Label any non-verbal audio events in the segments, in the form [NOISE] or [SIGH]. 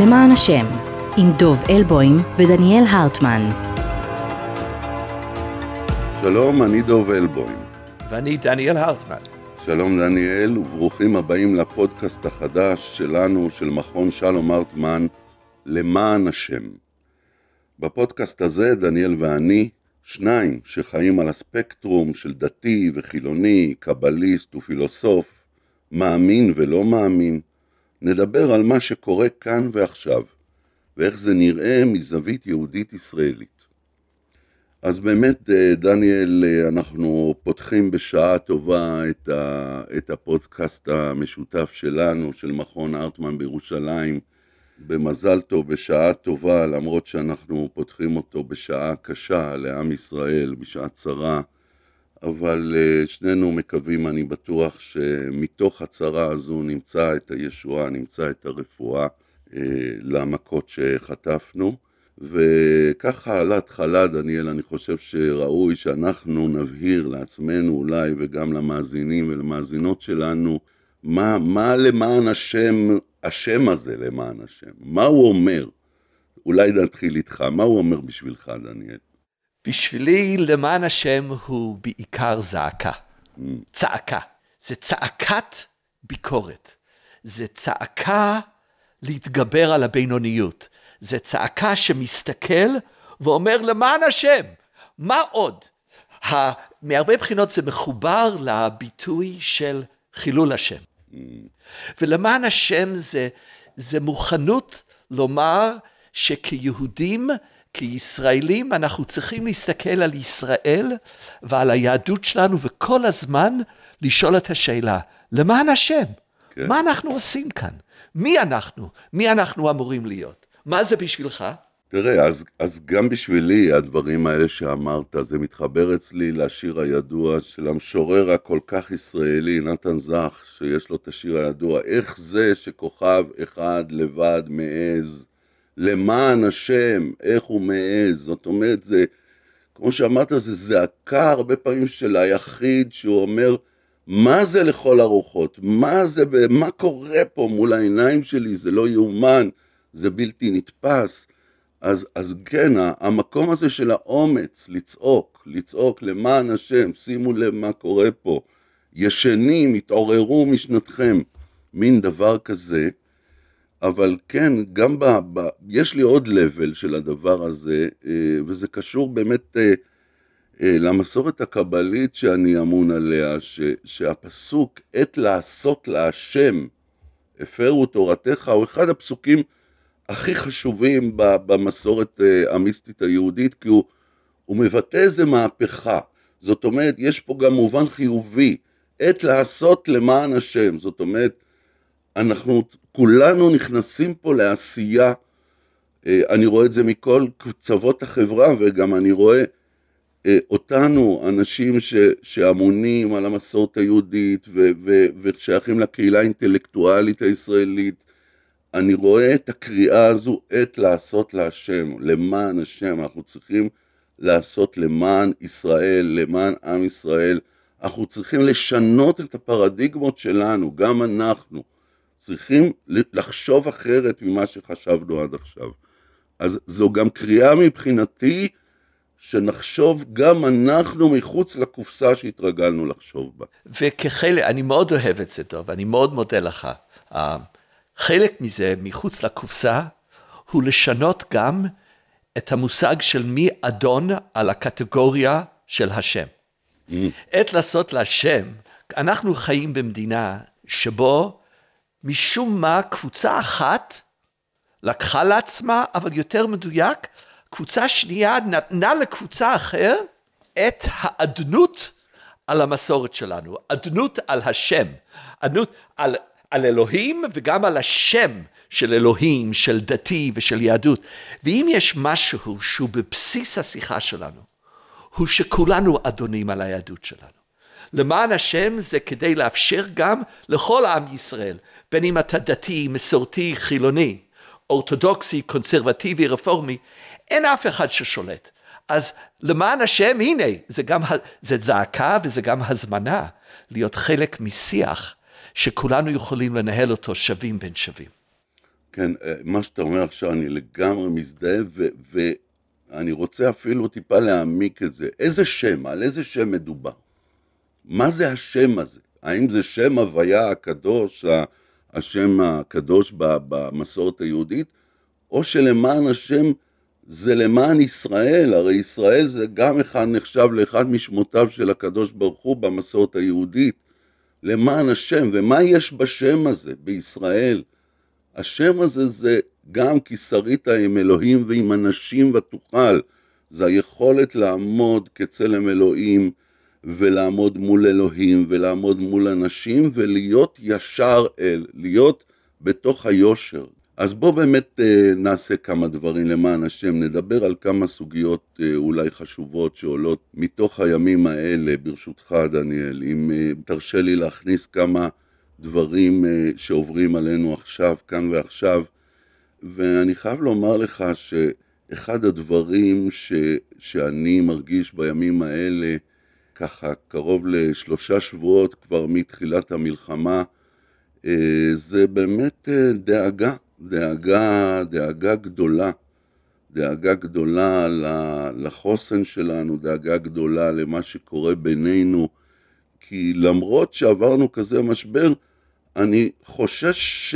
למען השם, עם דוב אלבוים ודניאל הרטמן. שלום, אני דוב אלבוים. ואני דניאל הרטמן. שלום דניאל, וברוכים הבאים לפודקאסט החדש שלנו, של מכון שלום הרטמן, למען השם. בפודקאסט הזה דניאל ואני, שניים שחיים על הספקטרום של דתי וחילוני, קבליסט ופילוסוף, מאמין ולא מאמין, נדבר על מה שקורה כאן ועכשיו, ואיך זה נראה מזווית יהודית ישראלית. אז באמת, אה, דניאל, אה, אנחנו פותחים בשעה טובה את הפודקאסט המשותף שלנו, של מכון ארטמן בירושלים, במזל טוב, בשעה טובה, למרות שאנחנו פותחים אותו בשעה קשה לעם ישראל, בשעה צרה, אבל אה, שנינו מקווים, אני בטוח, שמתוך הצרה הזו נמצא את הישועה, נמצא את הרפואה למכות שחטפנו. וככה על ההתחלה, דניאל, אני חושב שראוי שאנחנו נבהיר לעצמנו אולי, וגם למאזינים ולמאזינות שלנו, מה, מה למען השם, השם הזה למען השם, מה הוא אומר? אולי נתחיל איתך, מה הוא אומר בשבילך, דניאל? בשבילי, למען השם הוא בעיקר זעקה. צעקה. זה צעקת ביקורת. זה צעקה להתגבר על הבינוניות. זה צעקה שמסתכל ואומר למען השם, מה עוד? מהרבה בחינות זה מחובר לביטוי של חילול השם. ולמען השם זה, זה מוכנות לומר שכיהודים, כישראלים, אנחנו צריכים להסתכל על ישראל ועל היהדות שלנו וכל הזמן לשאול את השאלה, למען השם, כן. מה אנחנו עושים כאן? מי אנחנו? מי אנחנו אמורים להיות? מה זה בשבילך? תראה, אז, אז גם בשבילי הדברים האלה שאמרת, זה מתחבר אצלי לשיר הידוע של המשורר הכל כך ישראלי, נתן זך, שיש לו את השיר הידוע, איך זה שכוכב אחד לבד מעז, למען השם, איך הוא מעז, זאת אומרת, זה, כמו שאמרת, זה זעקה הרבה פעמים של היחיד, שהוא אומר, מה זה לכל הרוחות? מה זה, מה קורה פה מול העיניים שלי? זה לא יאומן. זה בלתי נתפס. אז, אז כן, המקום הזה של האומץ, לצעוק, לצעוק למען השם, שימו לב מה קורה פה, ישנים, התעוררו משנתכם, מין דבר כזה, אבל כן, גם ב... ב יש לי עוד לבל של הדבר הזה, אה, וזה קשור באמת אה, אה, למסורת הקבלית שאני אמון עליה, ש, שהפסוק עת לעשות להשם, הפרו תורתך, הוא אחד הפסוקים הכי חשובים במסורת המיסטית היהודית, כי הוא, הוא מבטא איזה מהפכה. זאת אומרת, יש פה גם מובן חיובי, עת לעשות למען השם. זאת אומרת, אנחנו כולנו נכנסים פה לעשייה, אה, אני רואה את זה מכל קצוות החברה, וגם אני רואה אה, אותנו, אנשים ש, שאמונים על המסורת היהודית ו, ו, ושייכים לקהילה האינטלקטואלית הישראלית, אני רואה את הקריאה הזו עת לעשות להשם, למען השם, אנחנו צריכים לעשות למען ישראל, למען עם ישראל, אנחנו צריכים לשנות את הפרדיגמות שלנו, גם אנחנו צריכים לחשוב אחרת ממה שחשבנו עד עכשיו. אז זו גם קריאה מבחינתי שנחשוב גם אנחנו מחוץ לקופסה שהתרגלנו לחשוב בה. וכחלק, אני מאוד אוהב את זה טוב, אני מאוד מודה לך. חלק מזה, מחוץ לקופסה, הוא לשנות גם את המושג של מי אדון על הקטגוריה של השם. Mm. עת לעשות להשם, אנחנו חיים במדינה שבו משום מה קבוצה אחת לקחה לעצמה, אבל יותר מדויק, קבוצה שנייה נתנה לקבוצה אחר את האדנות על המסורת שלנו, אדנות על השם, אדנות על על אלוהים וגם על השם של אלוהים, של דתי ושל יהדות. ואם יש משהו שהוא בבסיס השיחה שלנו, הוא שכולנו אדונים על היהדות שלנו. למען השם זה כדי לאפשר גם לכל עם ישראל, בין אם אתה דתי, מסורתי, חילוני, אורתודוקסי, קונסרבטיבי, רפורמי, אין אף אחד ששולט. אז למען השם, הנה, זה גם, זה זעקה וזה גם הזמנה להיות חלק משיח שכולנו יכולים לנהל אותו שווים בין שווים. כן, אה, מה שאתה אומר עכשיו, אני לגמרי מזדהה, ואני רוצה אפילו טיפה להעמיק את זה. איזה שם, על איזה שם מדובר? מה זה השם הזה? האם זה שם הוויה הקדוש, השם הקדוש במסורת היהודית, או שלמען השם זה למען ישראל, הרי ישראל זה גם אחד נחשב לאחד משמותיו של הקדוש ברוך הוא במסורת היהודית, למען השם, ומה יש בשם הזה, בישראל? השם הזה זה גם כי שרית עם אלוהים ועם אנשים ותוכל, זה היכולת לעמוד כצלם אלוהים ולעמוד מול אלוהים ולעמוד מול אנשים ולהיות ישר אל, להיות בתוך היושר. אז בוא באמת אה, נעשה כמה דברים למען השם, נדבר על כמה סוגיות אה, אולי חשובות שעולות מתוך הימים האלה, ברשותך דניאל, אם אה, תרשה לי להכניס כמה דברים שעוברים עלינו עכשיו, כאן ועכשיו, ואני חייב לומר לך שאחד הדברים ש, שאני מרגיש בימים האלה, ככה קרוב לשלושה שבועות כבר מתחילת המלחמה, זה באמת דאגה. דאגה, דאגה גדולה, דאגה גדולה לחוסן שלנו, דאגה גדולה למה שקורה בינינו, כי למרות שעברנו כזה משבר, אני חושש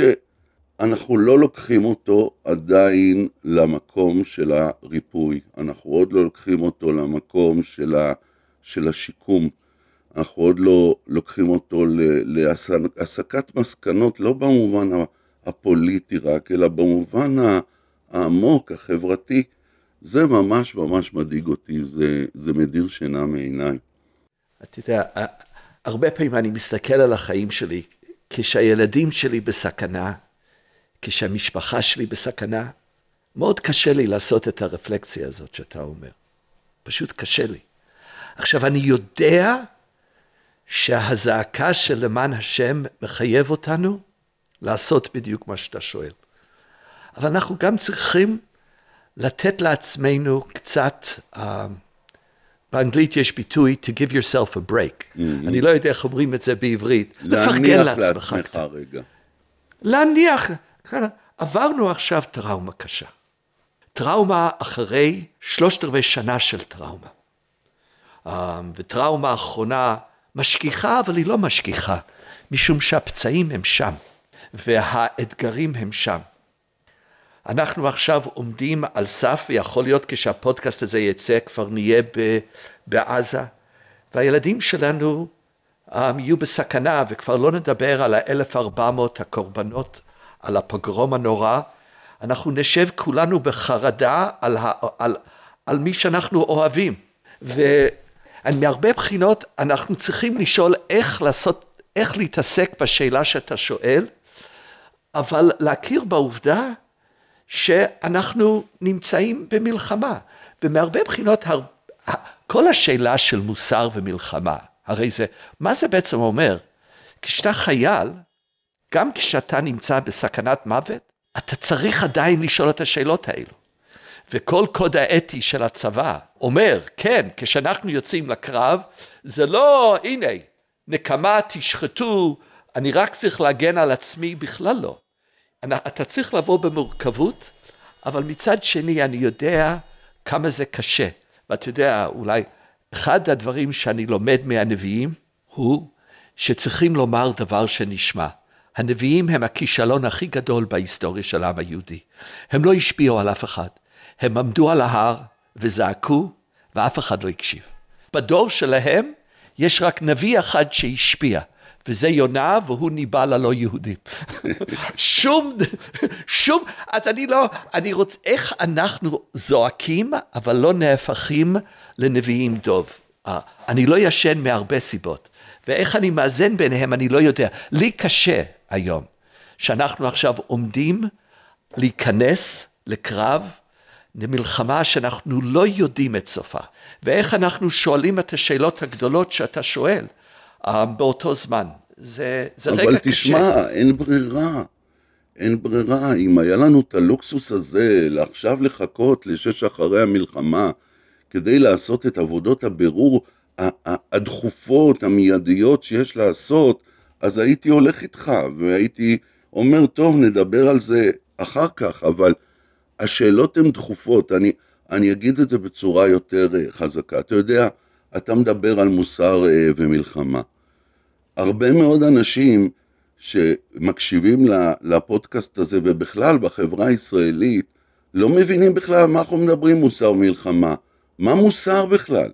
שאנחנו לא לוקחים אותו עדיין למקום של הריפוי, אנחנו עוד לא לוקחים אותו למקום של, ה, של השיקום, אנחנו עוד לא לוקחים אותו להסקת מסקנות, לא במובן. הפוליטי רק, אלא במובן העמוק, החברתי, זה ממש ממש מדאיג אותי, זה, זה מדיר שינה מעיניי. אתה יודע, הרבה פעמים אני מסתכל על החיים שלי, כשהילדים שלי בסכנה, כשהמשפחה שלי בסכנה, מאוד קשה לי לעשות את הרפלקציה הזאת שאתה אומר. פשוט קשה לי. עכשיו, אני יודע שהזעקה של למען השם מחייב אותנו לעשות בדיוק מה שאתה שואל. אבל אנחנו גם צריכים לתת לעצמנו קצת, uh, באנגלית יש ביטוי to give yourself a break. Mm-hmm. אני לא יודע איך אומרים את זה בעברית. לפרגן לעצמך קצת. רגע. להניח, עברנו עכשיו טראומה קשה. טראומה אחרי שלושת רבעי שנה של טראומה. Um, וטראומה האחרונה משכיחה, אבל היא לא משכיחה, משום שהפצעים הם שם. והאתגרים הם שם. אנחנו עכשיו עומדים על סף, ויכול להיות כשהפודקאסט הזה יצא כבר נהיה בעזה, והילדים שלנו um, יהיו בסכנה, וכבר לא נדבר על ה-1400 הקורבנות, על הפוגרום הנורא, אנחנו נשב כולנו בחרדה על, ה, על, על מי שאנחנו אוהבים. ומהרבה בחינות אנחנו צריכים לשאול איך לעשות, איך להתעסק בשאלה שאתה שואל, אבל להכיר בעובדה שאנחנו נמצאים במלחמה. ומהרבה בחינות, כל השאלה של מוסר ומלחמה, הרי זה, מה זה בעצם אומר? כשאתה חייל, גם כשאתה נמצא בסכנת מוות, אתה צריך עדיין לשאול את השאלות האלו. וכל קוד האתי של הצבא אומר, כן, כשאנחנו יוצאים לקרב, זה לא, הנה, נקמה, תשחטו, אני רק צריך להגן על עצמי, בכלל לא. אתה צריך לבוא במורכבות, אבל מצד שני אני יודע כמה זה קשה. ואתה יודע, אולי אחד הדברים שאני לומד מהנביאים הוא שצריכים לומר דבר שנשמע. הנביאים הם הכישלון הכי גדול בהיסטוריה של העם היהודי. הם לא השפיעו על אף אחד. הם עמדו על ההר וזעקו, ואף אחד לא הקשיב. בדור שלהם יש רק נביא אחד שהשפיע, וזה יונה, והוא ניבא ללא יהודים. [LAUGHS] שום, שום, אז אני לא, אני רוצה, איך אנחנו זועקים, אבל לא נהפכים לנביאים דוב. אה, אני לא ישן מהרבה סיבות, ואיך אני מאזן ביניהם, אני לא יודע. לי קשה היום, שאנחנו עכשיו עומדים להיכנס לקרב, למלחמה שאנחנו לא יודעים את סופה, ואיך אנחנו שואלים את השאלות הגדולות שאתה שואל. אה, באותו זמן. זה, זה רגע קשה. אבל תשמע, אין ברירה. אין ברירה. אם היה לנו את הלוקסוס הזה לעכשיו לחכות לשש אחרי המלחמה כדי לעשות את עבודות הבירור הדחופות, המיידיות שיש לעשות, אז הייתי הולך איתך והייתי אומר, טוב, נדבר על זה אחר כך, אבל השאלות הן דחופות. אני, אני אגיד את זה בצורה יותר אה, חזקה. אתה יודע, אתה מדבר על מוסר אה, ומלחמה. הרבה מאוד אנשים שמקשיבים לפודקאסט הזה, ובכלל בחברה הישראלית, לא מבינים בכלל מה אנחנו מדברים מוסר ומלחמה. מה מוסר בכלל?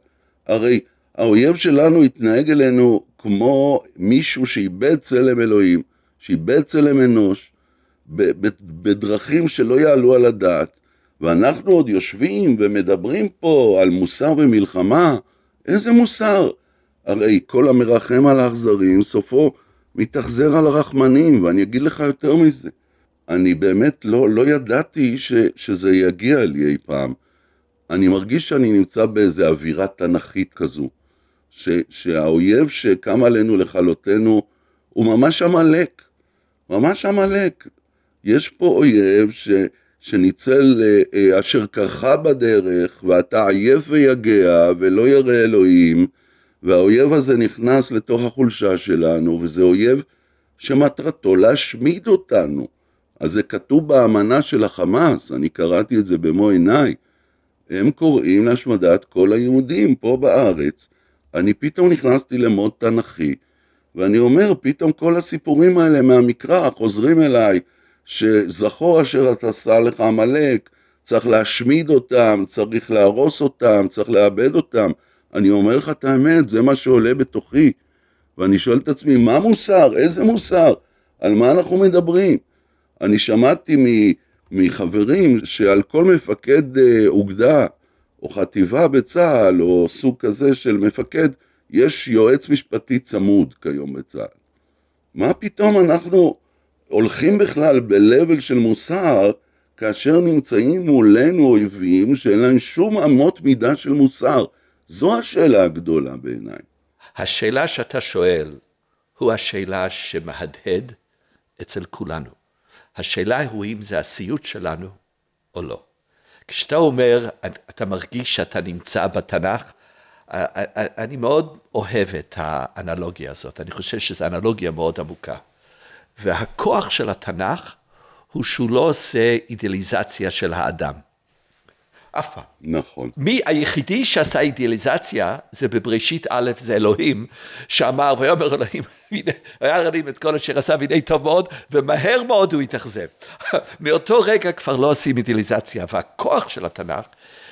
הרי האויב שלנו התנהג אלינו כמו מישהו שאיבד צלם אלוהים, שאיבד צלם אנוש, בדרכים שלא יעלו על הדעת, ואנחנו עוד יושבים ומדברים פה על מוסר ומלחמה, איזה מוסר? הרי כל המרחם על האכזרים, סופו מתאכזר על הרחמנים, ואני אגיד לך יותר מזה. אני באמת לא, לא ידעתי ש, שזה יגיע לי אי פעם. אני מרגיש שאני נמצא באיזה אווירה תנכית כזו, ש, שהאויב שקם עלינו לכלותנו הוא ממש עמלק, ממש עמלק. יש פה אויב ש, שניצל אה, אה, אשר קרחה בדרך, ואתה עייף ויגע ולא ירא אלוהים, והאויב הזה נכנס לתוך החולשה שלנו, וזה אויב שמטרתו להשמיד אותנו. אז זה כתוב באמנה של החמאס, אני קראתי את זה במו עיניי. הם קוראים להשמדת כל היהודים פה בארץ. אני פתאום נכנסתי למוד תנכי, ואני אומר, פתאום כל הסיפורים האלה מהמקרא חוזרים אליי, שזכור אשר אתה עשה לך עמלק, צריך להשמיד אותם, צריך להרוס אותם, צריך לאבד אותם. אני אומר לך את האמת, זה מה שעולה בתוכי. ואני שואל את עצמי, מה מוסר? איזה מוסר? על מה אנחנו מדברים? אני שמעתי מחברים שעל כל מפקד אה, אוגדה או חטיבה בצה"ל או סוג כזה של מפקד, יש יועץ משפטי צמוד כיום בצה"ל. מה פתאום אנחנו הולכים בכלל ב-level של מוסר כאשר נמצאים מולנו אויבים שאין להם שום אמות מידה של מוסר? זו השאלה הגדולה בעיניי. השאלה שאתה שואל הוא השאלה שמהדהד אצל כולנו. השאלה הוא אם זה הסיוט שלנו או לא. כשאתה אומר, אתה מרגיש שאתה נמצא בתנ"ך, אני מאוד אוהב את האנלוגיה הזאת, אני חושב שזו אנלוגיה מאוד עמוקה. והכוח של התנ"ך הוא שהוא לא עושה אידיאליזציה של האדם. אף פעם. נכון. מי היחידי שעשה אידיאליזציה זה בבראשית א', זה אלוהים, שאמר, ויאמר אלוהים, הנה, היה רדים את כל אשר עשה והנה טוב מאוד, ומהר מאוד הוא התאכזב. [LAUGHS] מאותו רגע כבר לא עושים אידיאליזציה, והכוח של התנ"ך,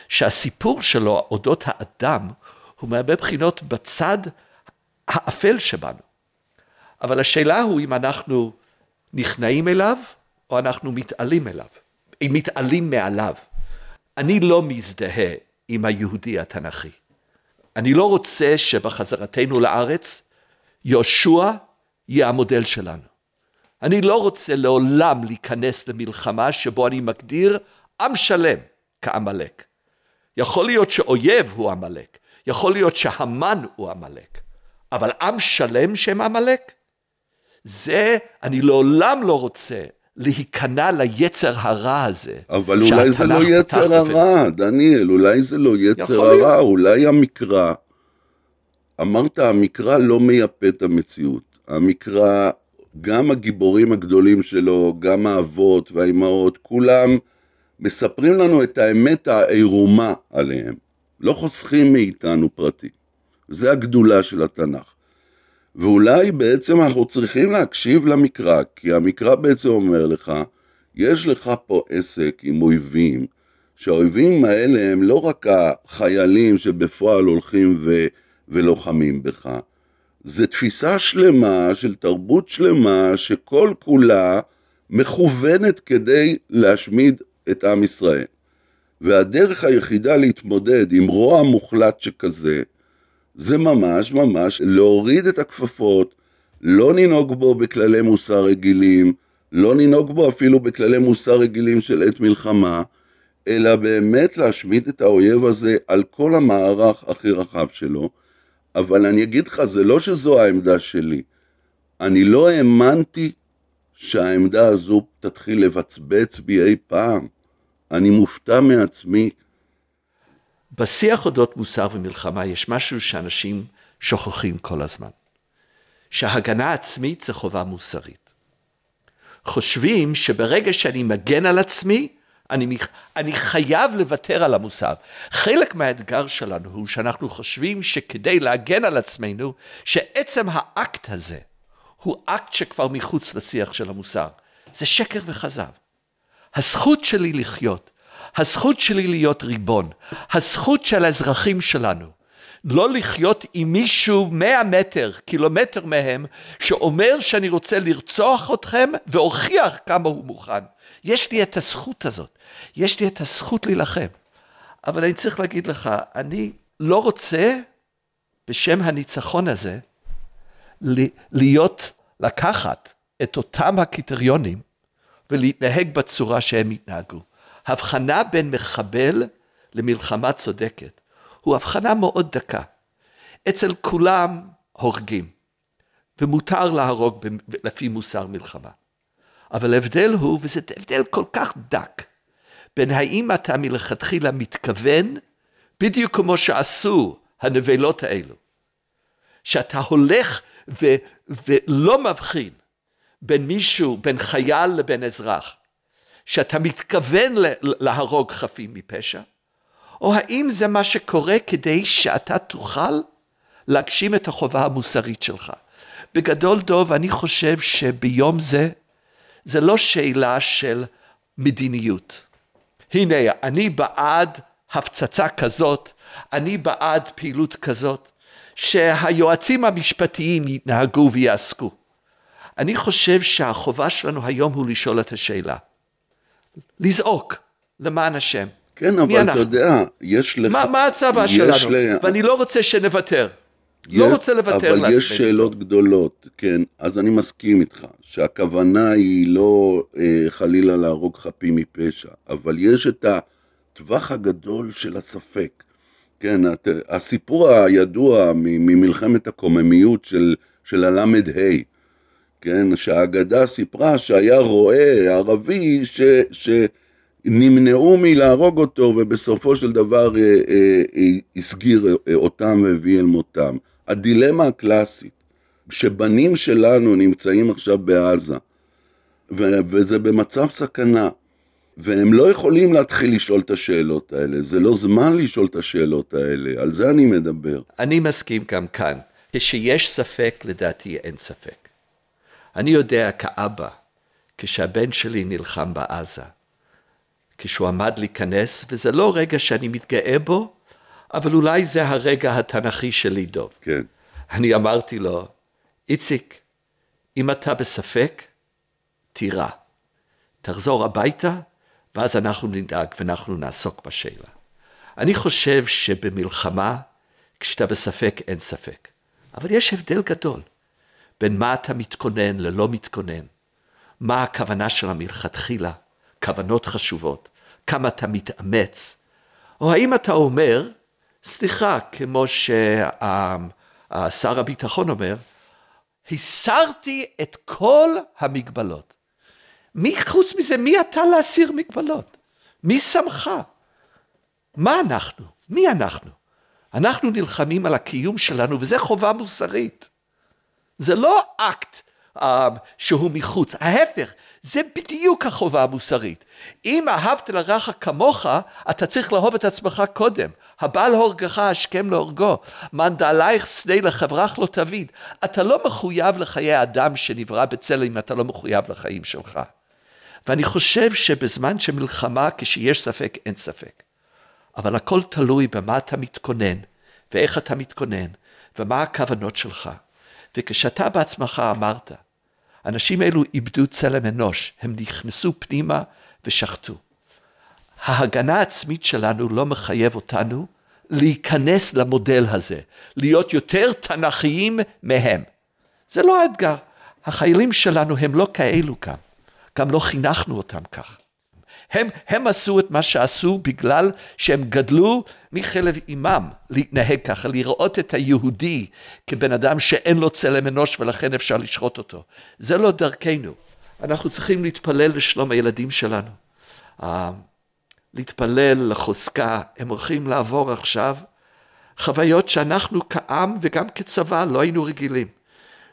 שהסיפור שלו אודות האדם, הוא מהרבה בחינות בצד האפל שבנו. אבל השאלה הוא אם אנחנו נכנעים אליו, או אנחנו מתעלים אליו, אם מתעלים מעליו. אני לא מזדהה עם היהודי התנ"כי. אני לא רוצה שבחזרתנו לארץ יהושע יהיה המודל שלנו. אני לא רוצה לעולם להיכנס למלחמה שבו אני מגדיר עם שלם כעמלק. יכול להיות שאויב הוא עמלק, יכול להיות שהמן הוא עמלק, אבל עם שלם שהם עמלק? זה, אני לעולם לא רוצה להיכנע ליצר הרע הזה. אבל אולי זה לא יצר הרע, דניאל, אולי זה לא יצר הרע, אולי המקרא, אמרת, המקרא לא מייפה את המציאות. המקרא, גם הגיבורים הגדולים שלו, גם האבות והאימהות, כולם מספרים לנו את האמת העירומה עליהם. לא חוסכים מאיתנו פרטים. זה הגדולה של התנ"ך. ואולי בעצם אנחנו צריכים להקשיב למקרא, כי המקרא בעצם אומר לך, יש לך פה עסק עם אויבים, שהאויבים האלה הם לא רק החיילים שבפועל הולכים ו... ולוחמים בך, זה תפיסה שלמה של תרבות שלמה שכל כולה מכוונת כדי להשמיד את עם ישראל. והדרך היחידה להתמודד עם רוע מוחלט שכזה, זה ממש ממש להוריד את הכפפות, לא לנהוג בו בכללי מוסר רגילים, לא לנהוג בו אפילו בכללי מוסר רגילים של עת מלחמה, אלא באמת להשמיד את האויב הזה על כל המערך הכי רחב שלו. אבל אני אגיד לך, זה לא שזו העמדה שלי. אני לא האמנתי שהעמדה הזו תתחיל לבצבץ בי אי פעם. אני מופתע מעצמי. בשיח אודות מוסר ומלחמה יש משהו שאנשים שוכחים כל הזמן. שהגנה עצמית זה חובה מוסרית. חושבים שברגע שאני מגן על עצמי, אני, אני חייב לוותר על המוסר. חלק מהאתגר שלנו הוא שאנחנו חושבים שכדי להגן על עצמנו, שעצם האקט הזה הוא אקט שכבר מחוץ לשיח של המוסר. זה שקר וכזב. הזכות שלי לחיות, הזכות שלי להיות ריבון, הזכות של האזרחים שלנו, לא לחיות עם מישהו מאה מטר, קילומטר מהם, שאומר שאני רוצה לרצוח אתכם והוכיח כמה הוא מוכן. יש לי את הזכות הזאת, יש לי את הזכות להילחם. אבל אני צריך להגיד לך, אני לא רוצה בשם הניצחון הזה להיות, לקחת את אותם הקריטריונים ולהתנהג בצורה שהם התנהגו. הבחנה בין מחבל למלחמה צודקת הוא הבחנה מאוד דקה. אצל כולם הורגים, ומותר להרוג לפי מוסר מלחמה. אבל ההבדל הוא, וזה הבדל כל כך דק, בין האם אתה מלכתחילה מתכוון, בדיוק כמו שעשו הנבלות האלו, שאתה הולך ו, ולא מבחין בין מישהו, בין חייל לבין אזרח, שאתה מתכוון להרוג חפים מפשע, או האם זה מה שקורה כדי שאתה תוכל להגשים את החובה המוסרית שלך. בגדול, דוב, אני חושב שביום זה, זה לא שאלה של מדיניות. הנה, אני בעד הפצצה כזאת, אני בעד פעילות כזאת, שהיועצים המשפטיים יתנהגו ויעסקו. אני חושב שהחובה שלנו היום הוא לשאול את השאלה. לזעוק, למען השם. כן, אבל אתה יודע, יש לך... מה, מה הצבא שלנו? ל... ואני לא רוצה שנוותר. יש, לא רוצה לוותר לעצמנו. אבל יש שאלות גדולות, כן, אז אני מסכים איתך, שהכוונה היא לא אה, חלילה להרוג חפים מפשע, אבל יש את הטווח הגדול של הספק. כן, את, הסיפור הידוע ממלחמת הקוממיות של, של הל"ה, כן, שהאגדה סיפרה שהיה רועה ערבי ש... ש נמנעו מלהרוג אותו ובסופו של דבר אה, אה, אה, הסגיר אותם והביא אל מותם. הדילמה הקלאסית, שבנים שלנו נמצאים עכשיו בעזה, וזה במצב סכנה, והם לא יכולים להתחיל לשאול את השאלות האלה, זה לא זמן לשאול את השאלות האלה, על זה אני מדבר. אני מסכים גם כאן, כשיש ספק, לדעתי אין ספק. אני יודע כאבא, כשהבן שלי נלחם בעזה, כשהוא עמד להיכנס, וזה לא רגע שאני מתגאה בו, אבל אולי זה הרגע התנ"כי שלי דוב. כן. אני אמרתי לו, איציק, אם אתה בספק, תירה. תחזור הביתה, ואז אנחנו נדאג ואנחנו נעסוק בשאלה. אני חושב שבמלחמה, כשאתה בספק, אין ספק. אבל יש הבדל גדול בין מה אתה מתכונן ללא מתכונן. מה הכוונה שלה מלכתחילה, כוונות חשובות, כמה אתה מתאמץ, או האם אתה אומר, סליחה, כמו ששר הביטחון אומר, הסרתי את כל המגבלות. מי חוץ מזה, מי אתה להסיר מגבלות? מי שמך? מה אנחנו? מי אנחנו? אנחנו נלחמים על הקיום שלנו, וזה חובה מוסרית. זה לא אקט uh, שהוא מחוץ, ההפך, זה בדיוק החובה המוסרית. אם אהבת לרעך כמוך, אתה צריך לאהוב את עצמך קודם. הבא להורגך השכם להורגו. מאן דעלייך שדה לחברך לא תביד. אתה לא מחויב לחיי אדם שנברא בצלם אם אתה לא מחויב לחיים שלך. ואני חושב שבזמן של מלחמה, כשיש ספק, אין ספק. אבל הכל תלוי במה אתה מתכונן, ואיך אתה מתכונן, ומה הכוונות שלך. וכשאתה בעצמך אמרת, האנשים האלו איבדו צלם אנוש, הם נכנסו פנימה ושחטו. ההגנה העצמית שלנו לא מחייב אותנו להיכנס למודל הזה, להיות יותר תנכיים מהם. זה לא האתגר. החיילים שלנו הם לא כאלו כאן, גם לא חינכנו אותם כך. הם, הם עשו את מה שעשו בגלל שהם גדלו מחלב אימם להתנהג ככה, לראות את היהודי כבן אדם שאין לו צלם אנוש ולכן אפשר לשחוט אותו. זה לא דרכנו. אנחנו צריכים להתפלל לשלום הילדים שלנו. אה, להתפלל לחוזקה, הם הולכים לעבור עכשיו חוויות שאנחנו כעם וגם כצבא לא היינו רגילים.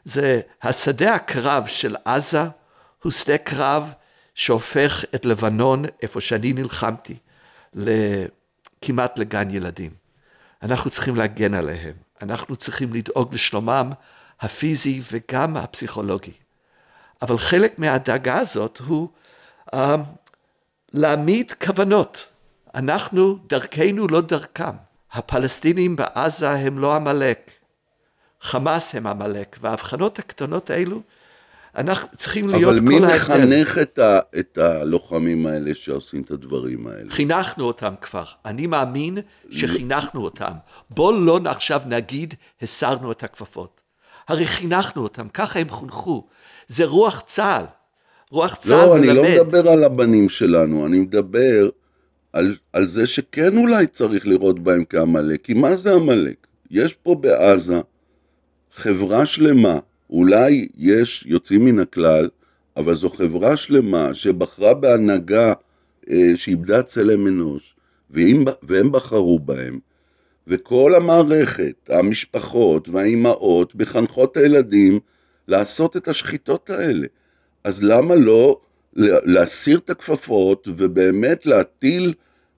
זה השדה הקרב של עזה הוא שדה קרב שהופך את לבנון, איפה שאני נלחמתי, כמעט לגן ילדים. אנחנו צריכים להגן עליהם, אנחנו צריכים לדאוג לשלומם הפיזי וגם הפסיכולוגי. אבל חלק מהדאגה הזאת הוא uh, להעמיד כוונות. אנחנו, דרכנו לא דרכם. הפלסטינים בעזה הם לא עמלק. חמאס הם עמלק, וההבחנות הקטנות האלו, אנחנו צריכים להיות כל ההבדל. אבל מי מחנך את, ה, את הלוחמים האלה שעושים את הדברים האלה? חינכנו אותם כבר. אני מאמין שחינכנו אותם. בוא לא עכשיו נגיד, הסרנו את הכפפות. הרי חינכנו אותם, ככה הם חונכו. זה רוח צה"ל. רוח צה"ל לא, מלמד. לא, אני לא מדבר על הבנים שלנו, אני מדבר על, על זה שכן אולי צריך לראות בהם כעמלק. כי מה זה עמלק? יש פה בעזה חברה שלמה, אולי יש יוצאים מן הכלל, אבל זו חברה שלמה שבחרה בהנהגה אה, שאיבדה צלם אנוש, והם, והם בחרו בהם, וכל המערכת, המשפחות והאימהות מחנכות הילדים לעשות את השחיטות האלה. אז למה לא להסיר את הכפפות ובאמת להטיל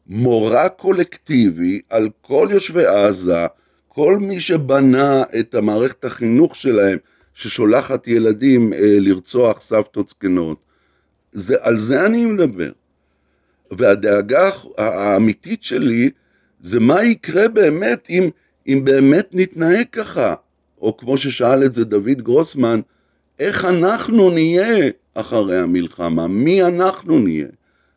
מורא קולקטיבי על כל יושבי עזה, כל מי שבנה את המערכת החינוך שלהם, ששולחת ילדים אה, לרצוח סבתות זקנות. על זה אני מדבר. והדאגה האמיתית שלי זה מה יקרה באמת אם, אם באמת נתנהג ככה. או כמו ששאל את זה דוד גרוסמן, איך אנחנו נהיה אחרי המלחמה? מי אנחנו נהיה?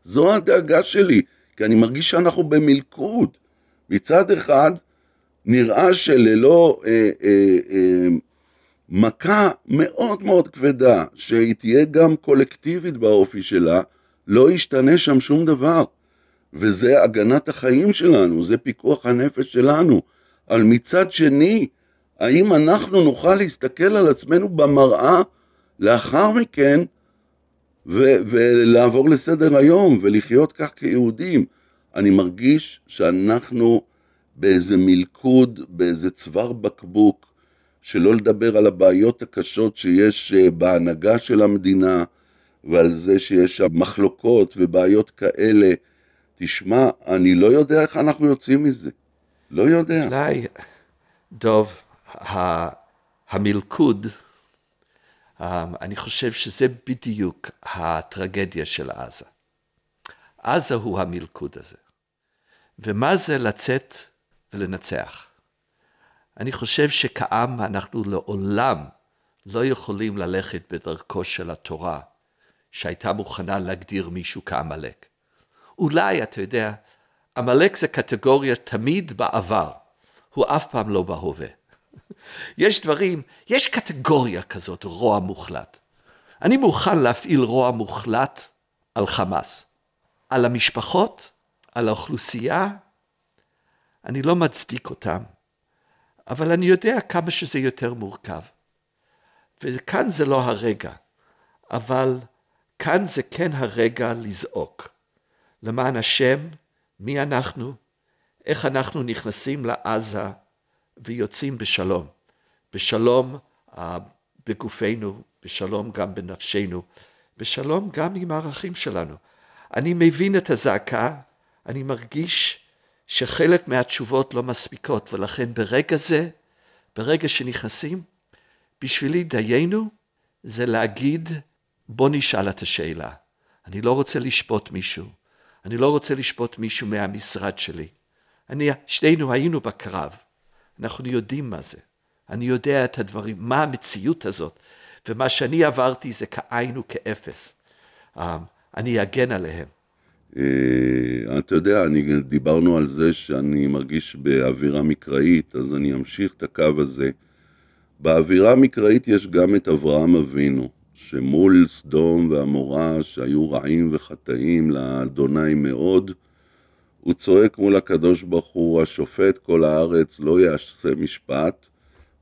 זו הדאגה שלי, כי אני מרגיש שאנחנו במלכוד. מצד אחד, נראה שללא אה, אה, אה, מכה מאוד מאוד כבדה, שהיא תהיה גם קולקטיבית באופי שלה, לא ישתנה שם שום דבר. וזה הגנת החיים שלנו, זה פיקוח הנפש שלנו. אבל מצד שני, האם אנחנו נוכל להסתכל על עצמנו במראה לאחר מכן ו- ולעבור לסדר היום ולחיות כך כיהודים? אני מרגיש שאנחנו באיזה מלכוד, באיזה צוואר בקבוק, שלא לדבר על הבעיות הקשות שיש אה, בהנהגה של המדינה ועל זה שיש שם מחלוקות ובעיות כאלה. תשמע, אני לא יודע איך אנחנו יוצאים מזה. לא יודע. אולי, דוב, המלכוד, אמ, אני חושב שזה בדיוק הטרגדיה של עזה. עזה הוא המלכוד הזה. ומה זה לצאת ולנצח? אני חושב שכעם אנחנו לעולם לא יכולים ללכת בדרכו של התורה, שהייתה מוכנה להגדיר מישהו כעמלק. אולי, אתה יודע, עמלק זה קטגוריה תמיד בעבר, הוא אף פעם לא בהווה. [LAUGHS] יש דברים, יש קטגוריה כזאת, רוע מוחלט. אני מוכן להפעיל רוע מוחלט על חמאס, על המשפחות, על האוכלוסייה, אני לא מצדיק אותם, אבל אני יודע כמה שזה יותר מורכב. וכאן זה לא הרגע, אבל כאן זה כן הרגע לזעוק. למען השם, מי אנחנו, איך אנחנו נכנסים לעזה ויוצאים בשלום. בשלום uh, בגופנו, בשלום גם בנפשנו, בשלום גם עם הערכים שלנו. אני מבין את הזעקה, אני מרגיש שחלק מהתשובות לא מספיקות, ולכן ברגע זה, ברגע שנכנסים, בשבילי דיינו זה להגיד, בוא נשאל את השאלה. אני לא רוצה לשפוט מישהו, אני לא רוצה לשפוט מישהו מהמשרד שלי. אני, שנינו היינו בקרב, אנחנו יודעים מה זה. אני יודע את הדברים, מה המציאות הזאת, ומה שאני עברתי זה כאין וכאפס. Um, אני אגן עליהם. אה, אתה יודע, אני, דיברנו על זה שאני מרגיש באווירה מקראית, אז אני אמשיך את הקו הזה. באווירה המקראית יש גם את אברהם אבינו, שמול סדום ועמורה שהיו רעים וחטאים לאדוני מאוד, הוא צועק מול הקדוש ברוך הוא, השופט כל הארץ לא יעשה משפט,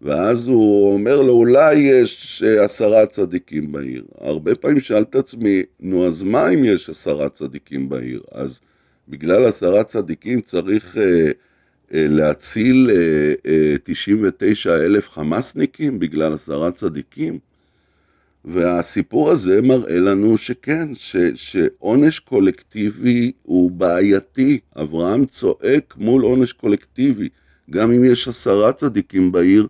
ואז הוא אומר לו, אולי יש עשרה צדיקים בעיר. הרבה פעמים שאל את עצמי, נו אז מה אם יש עשרה צדיקים בעיר? אז בגלל עשרה צדיקים צריך אה, אה, להציל אה, אה, 99 אלף חמאסניקים בגלל עשרה צדיקים? והסיפור הזה מראה לנו שכן, ש, שעונש קולקטיבי הוא בעייתי. אברהם צועק מול עונש קולקטיבי. גם אם יש עשרה צדיקים בעיר,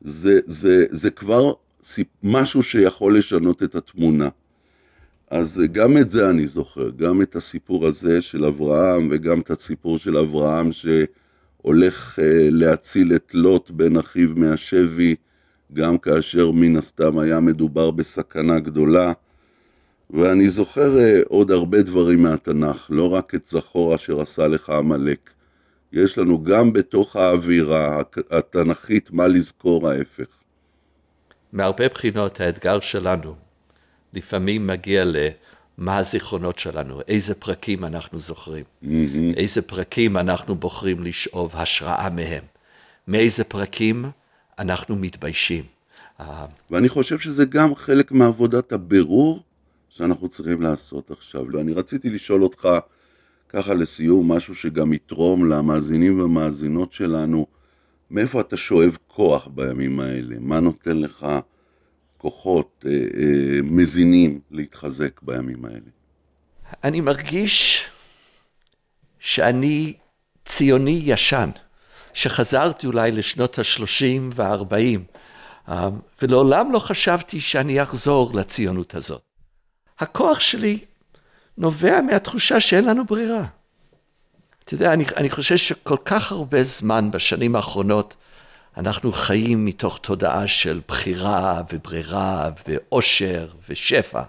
זה, זה, זה כבר משהו שיכול לשנות את התמונה. אז גם את זה אני זוכר, גם את הסיפור הזה של אברהם וגם את הסיפור של אברהם שהולך אה, להציל את לוט בן אחיו מהשבי, גם כאשר מן הסתם היה מדובר בסכנה גדולה. ואני זוכר אה, עוד הרבה דברים מהתנ"ך, לא רק את זכור אשר עשה לך עמלק. יש לנו גם בתוך האווירה התנ"כית מה לזכור ההפך. מהרבה בחינות האתגר שלנו לפעמים מגיע למה הזיכרונות שלנו, איזה פרקים אנחנו זוכרים, mm-hmm. איזה פרקים אנחנו בוחרים לשאוב השראה מהם, מאיזה פרקים אנחנו מתביישים. ואני חושב שזה גם חלק מעבודת הבירור שאנחנו צריכים לעשות עכשיו. ואני רציתי לשאול אותך, ככה לסיום, משהו שגם יתרום למאזינים והמאזינות שלנו, מאיפה אתה שואב כוח בימים האלה? מה נותן לך כוחות אה, אה, מזינים להתחזק בימים האלה? אני מרגיש שאני ציוני ישן, שחזרתי אולי לשנות ה-30 וה-40, אה, ולעולם לא חשבתי שאני אחזור לציונות הזאת. הכוח שלי נובע מהתחושה שאין לנו ברירה. אתה יודע, אני, אני חושב שכל כך הרבה זמן בשנים האחרונות אנחנו חיים מתוך תודעה של בחירה וברירה ואושר ושפע.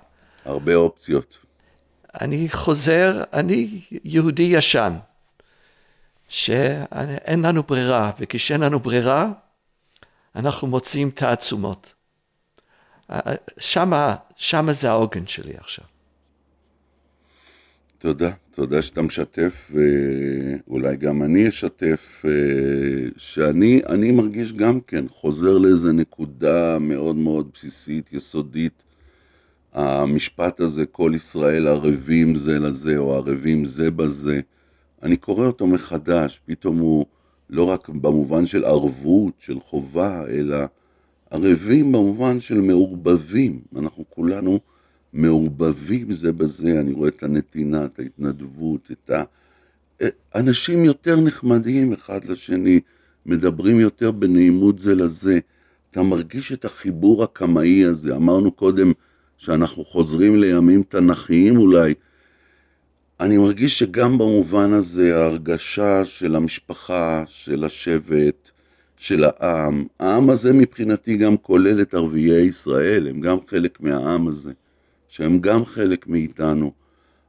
הרבה אופציות. אני חוזר, אני יהודי ישן, שאין לנו ברירה, וכשאין לנו ברירה, אנחנו מוצאים תעצומות. שמה, שמה זה העוגן שלי עכשיו. תודה, תודה שאתה משתף, ואולי גם אני אשתף, שאני אני מרגיש גם כן, חוזר לאיזה נקודה מאוד מאוד בסיסית, יסודית. המשפט הזה, כל ישראל ערבים זה לזה, או ערבים זה בזה, אני קורא אותו מחדש, פתאום הוא לא רק במובן של ערבות, של חובה, אלא ערבים במובן של מעורבבים. אנחנו כולנו מעורבבים זה בזה, אני רואה את הנתינה, את ההתנדבות, את ה... אנשים יותר נחמדים אחד לשני, מדברים יותר בנעימות זה לזה. אתה מרגיש את החיבור הקמאי הזה. אמרנו קודם שאנחנו חוזרים לימים תנכיים אולי. אני מרגיש שגם במובן הזה ההרגשה של המשפחה, של השבט, של העם, העם הזה מבחינתי גם כולל את ערביי ישראל, הם גם חלק מהעם הזה. שהם גם חלק מאיתנו.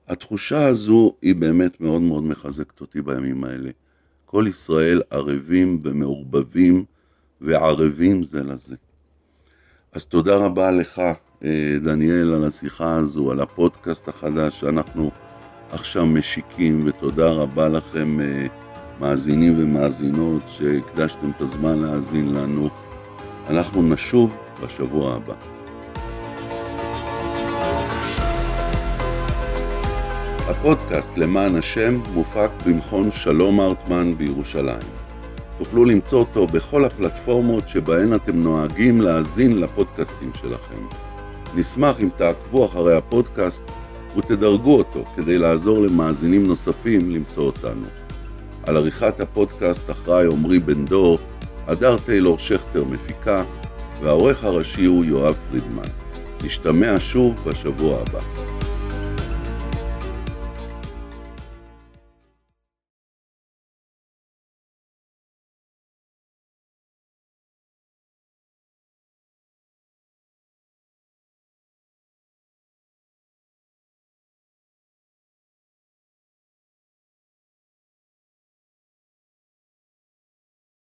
התחושה הזו היא באמת מאוד מאוד מחזקת אותי בימים האלה. כל ישראל ערבים ומעורבבים וערבים זה לזה. אז תודה רבה לך, אה, דניאל, על השיחה הזו, על הפודקאסט החדש שאנחנו עכשיו משיקים, ותודה רבה לכם, אה, מאזינים ומאזינות, שהקדשתם את הזמן להאזין לנו. אנחנו נשוב בשבוע הבא. הפודקאסט למען השם מופק במכון שלום ארטמן בירושלים. תוכלו למצוא אותו בכל הפלטפורמות שבהן אתם נוהגים להאזין לפודקאסטים שלכם. נשמח אם תעקבו אחרי הפודקאסט ותדרגו אותו כדי לעזור למאזינים נוספים למצוא אותנו. על עריכת הפודקאסט אחראי עמרי בן דור, הדר טיילור שכטר מפיקה, והעורך הראשי הוא יואב פרידמן. נשתמע שוב בשבוע הבא.